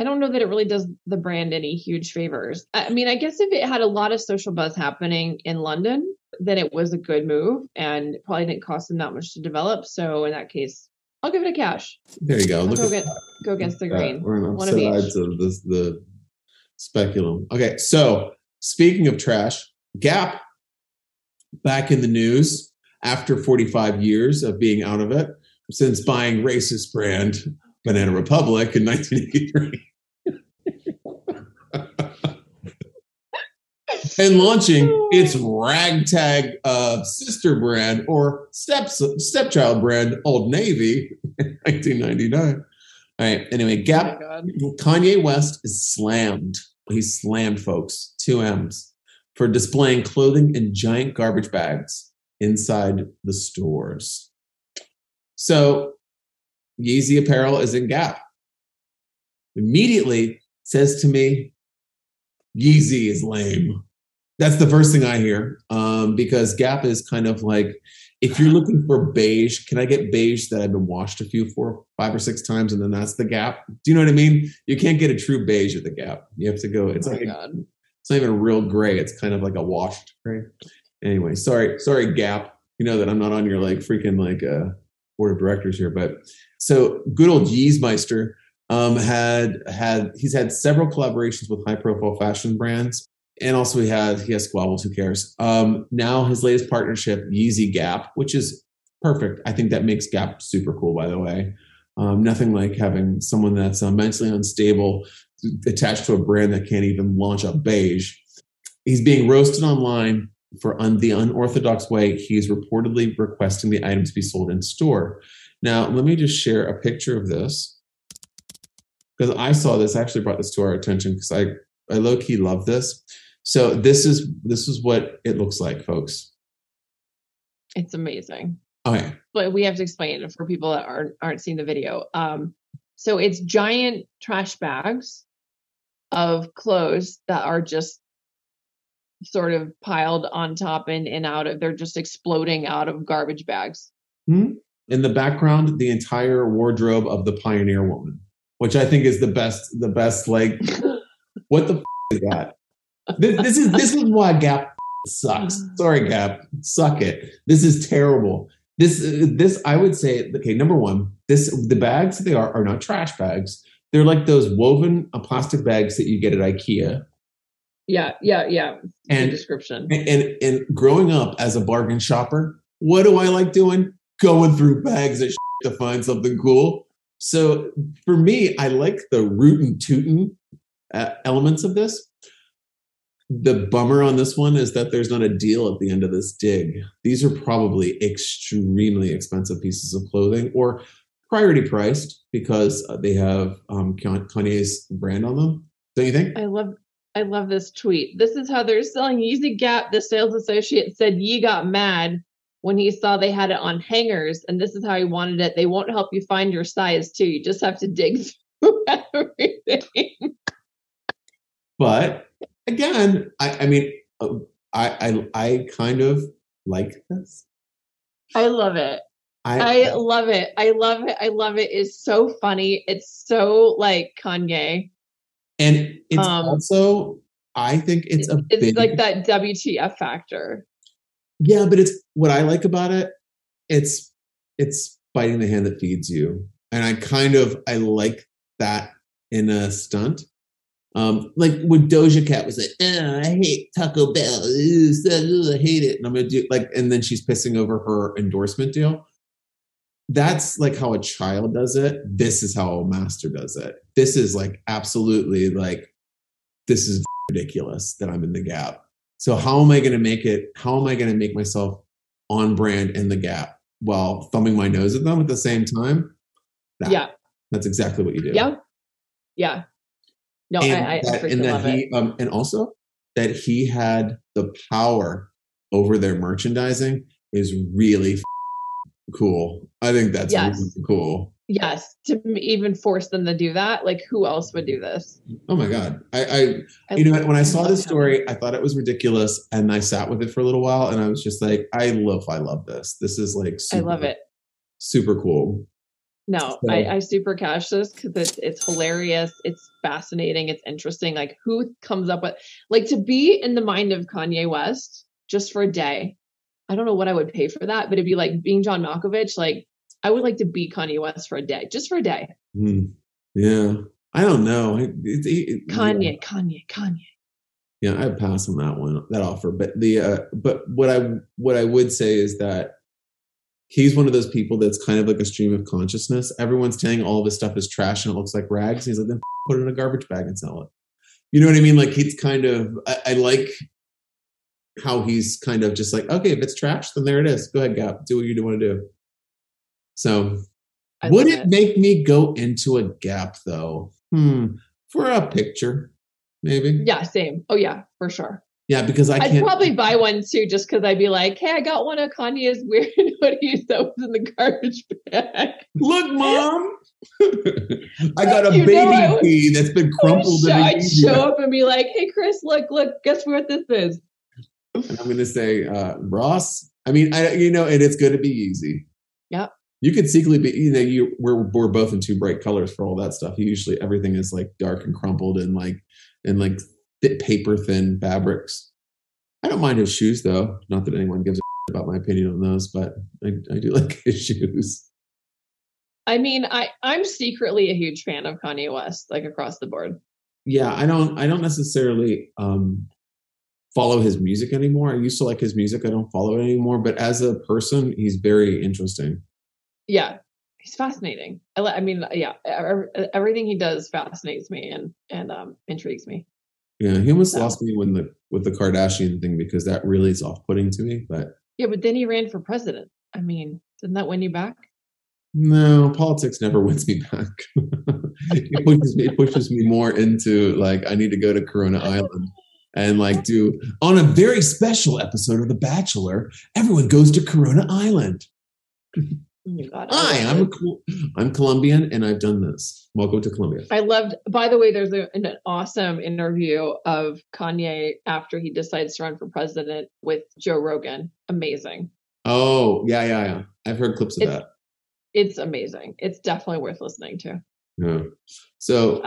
I don't know that it really does the brand any huge favors. I mean, I guess if it had a lot of social buzz happening in London, then it was a good move and it probably didn't cost them that much to develop. So in that case, I'll give it a cash. there you go. I'll Look go, get, go against the grain. We're on One of opposite each. sides of this, the speculum. Okay, so speaking of trash, Gap back in the news after 45 years of being out of it since buying racist brand Banana Republic in 1983. And launching its ragtag uh, sister brand or step stepchild brand Old Navy in 1999. All right. Anyway, Oh Gap God. Kanye West is slammed. He slammed, folks. Two M's for displaying clothing in giant garbage bags inside the stores. So Yeezy apparel is in Gap. Immediately says to me, Yeezy is lame. That's the first thing I hear um, because Gap is kind of like if you're looking for beige, can I get beige that I've been washed a few four, five or six times, and then that's the Gap? Do you know what I mean? You can't get a true beige at the Gap. You have to go. It's Oh like a, it's not even a real gray. It's kind of like a washed gray. Anyway, sorry, sorry, Gap. You know that I'm not on your like freaking like uh, board of directors here, but so good old Yeezmeister Um, had had he's had several collaborations with high profile fashion brands, and also he had he has squabbles. Who cares? Um, now his latest partnership, Yeezy Gap, which is perfect. I think that makes Gap super cool. By the way, um, nothing like having someone that's uh, mentally unstable attached to a brand that can't even launch a beige. He's being roasted online for un- the unorthodox way. he's reportedly requesting the items be sold in store. Now, let me just share a picture of this because I saw this. I actually brought this to our attention because I I low key love this. So this is this is what it looks like, folks. It's amazing. Okay. But we have to explain it for people that aren't aren't seeing the video. Um, so it's giant trash bags of clothes that are just sort of piled on top and, and out of they're just exploding out of garbage bags. Hmm? In the background, the entire wardrobe of the pioneer woman, which I think is the best, the best, like, what the f- is that? This, this is this is why Gap sucks. Sorry, Gap, suck it. This is terrible. This this I would say okay. Number one, this the bags they are are not trash bags. They're like those woven uh, plastic bags that you get at IKEA. Yeah, yeah, yeah. Good And description. and, and and growing up as a bargain shopper, what do I like doing? Going through bags of shit to find something cool. So for me, I like the root and tootin' uh, elements of this. The bummer on this one is that there's not a deal at the end of this dig. These are probably extremely expensive pieces of clothing or priority priced because uh, they have um, Kanye's brand on them. Don't you think? I love I love this tweet. This is how they're selling Yeezy Gap. The sales associate said Yee got mad when he saw they had it on hangers, and this is how he wanted it. They won't help you find your size too. You just have to dig through everything. But again, I, I mean, uh, I, I I kind of like this. I love it. I love it. I love it. I love it. It's so funny. It's so like Kanye. and it's um, also I think it's a It's big, like that WTF factor. yeah, but it's what I like about it. It's it's biting the hand that feeds you, and I kind of I like that in a stunt. Um, like when Doja Cat was like, "Oh, I hate Taco Bell, I hate it, and I'm gonna do like, and then she's pissing over her endorsement deal. That's like how a child does it. This is how a master does it. This is like absolutely like, this is ridiculous that I'm in the gap. So how am I going to make it? How am I going to make myself on brand in the gap while thumbing my nose at them at the same time? That- Yeah. that's exactly what you do. Yeah. Yeah. No, I, I, I that, freaking and that love he, it. um, and also that he had the power over their merchandising is really f- cool. I think that's Yes. really cool. Yes. To even force them to do that, like who else would do this? Oh my god! I, I I you know when I I saw this story, I thought it was ridiculous, and I sat with it for a little while, and I was just like, I love, I love this. This is like, super, I love it. super cool. No, So- I, I super cash this because it's it's hilarious. It's fascinating. It's interesting. Like who comes up with like to be in the mind of Kanye West just for a day. I don't know what I would pay for that, but it'd be like being John Malkovich. Like I would like to be Kanye West for a day, just for a day. Hmm. Yeah, I don't know. It- it- it- Kanye, Kanye, Kanye. yeah i'd pass on that one that offer but the uh but what i what i would say is that he's one of those people that's kind of like a stream of consciousness. Everyone's saying all this stuff is trash and it looks like rags. He's like then put it in a garbage bag and sell it. You know what i mean? Like he's kind of i, I like how he's kind of just like okay if it's trash then there it is. Go ahead gap. Do what you want to do. So I would love it. make me go into a gap though? Hmm for a picture maybe? Yeah, same. Oh yeah, for sure. Yeah because i I'd can't probably buy one too, just because I'd be like, "Hey, I got one of Kanye's weird hoodies that was in the garbage bag." Look, mom. I got a You baby pea that's been crumpled show, in a I'd show up and be like, "Hey, Chris, look, look, guess what this is?" And I'm going to say, uh, Ross. I mean, I, you know, and it's going to be easy. Yep. You could secretly be, you know, you we're we're both in two bright colors for all that stuff. Usually, everything is like dark and crumpled and like and like paper thin fabrics. I don't mind his shoes though. Not that anyone gives a about my opinion on those, but I, I do like his shoes. I mean, I I'm secretly a huge fan of Kanye West, like across the board. Yeah, I don't I don't necessarily um follow his music anymore. I used to like his music. I don't follow it anymore, but as a person, he's very interesting. Yeah, he's fascinating. I, I mean, yeah, ev- everything he does fascinates me and and um intrigues me. Yeah, he almost So- lost me when the with the Kardashian thing because that really is off putting to me. But Yeah, but then he ran for president. I mean, didn't that win you back? no, politics never wins me back. it pushes me it pushes me more into like I need to go to Corona Island and like do on a very special episode of The Bachelor, everyone goes to Corona Island. My God, I Hi, I'm I'm Colombian and I've done this. Welcome to Colombia. I loved. By the way, there's a, an awesome interview of Kanye after he decides to run for president with Joe Rogan. Amazing. Oh, yeah, yeah, yeah. I've heard clips of It's- that. It's amazing. It's definitely worth listening to. Yeah. So,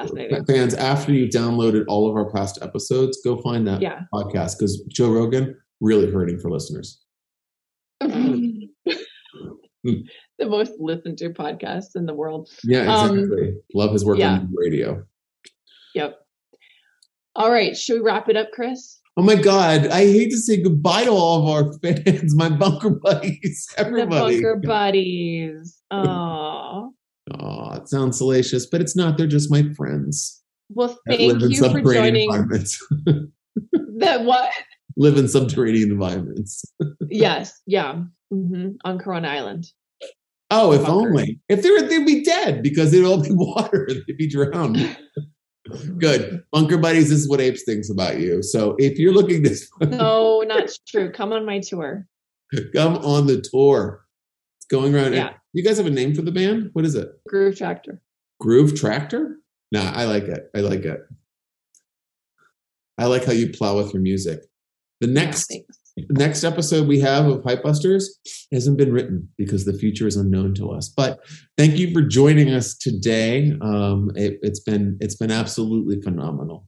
fans, after you've downloaded all of our past episodes, go find that Yeah. podcast because Joe Rogan really hurting for listeners. Hmm. The most listened to podcast in the world. Yeah, Um, exactly. Love his work yeah. on radio. Yep. All right. Should we wrap it up, Chris? Oh my God, I hate to say goodbye to all of our fans, my bunker buddies, everybody. The bunker buddies. Oh. Oh, it sounds salacious, but it's not. They're just my friends. Well, thank you for joining. That what? live in subterranean environments. Yes. Yeah. hmm On Corona Island. Oh, if Bunker. only. If they were, they'd be dead because they'd all be water. They'd be drowned. Good. Bunker Buddies, this is what Apes thinks about you. So if you're looking this No, not true. Come on my tour. come on the tour, it's going around. Yeah. You guys have a name for the band? What is it? Groove Tractor. Groove Tractor? Nah, I like it. I like it. I like how you plow with your music. The next Yeah, thanks. the next episode we have of Hypebusters hasn't been written because the future is unknown to us. But thank you for joining us today. Um, it, it's been it's been absolutely phenomenal.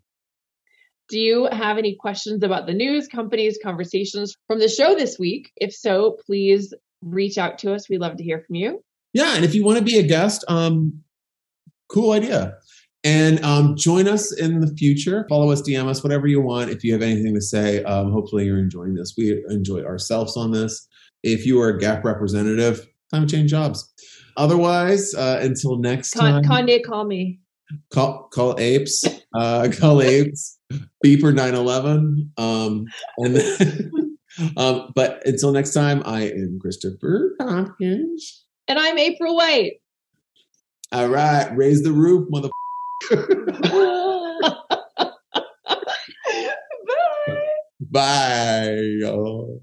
Do you have any questions about the news, companies, conversations from the show this week? If so, please reach out to us. We'd love to hear from you. Yeah, and if you want to be a guest, um, cool idea. And um, join us in the future. Follow us, DM us, whatever you want. If you have anything to say, um, hopefully you're enjoying this. We enjoy ourselves on this. If you are a Gap representative, time to change jobs. Otherwise, uh, until next Con- time, Kanye, call me. call call apes uh call apes beeper 911 um and then, um but until next time i am christopher tompkins And I'm April White. all right raise the roof mother Bye. bye y'all.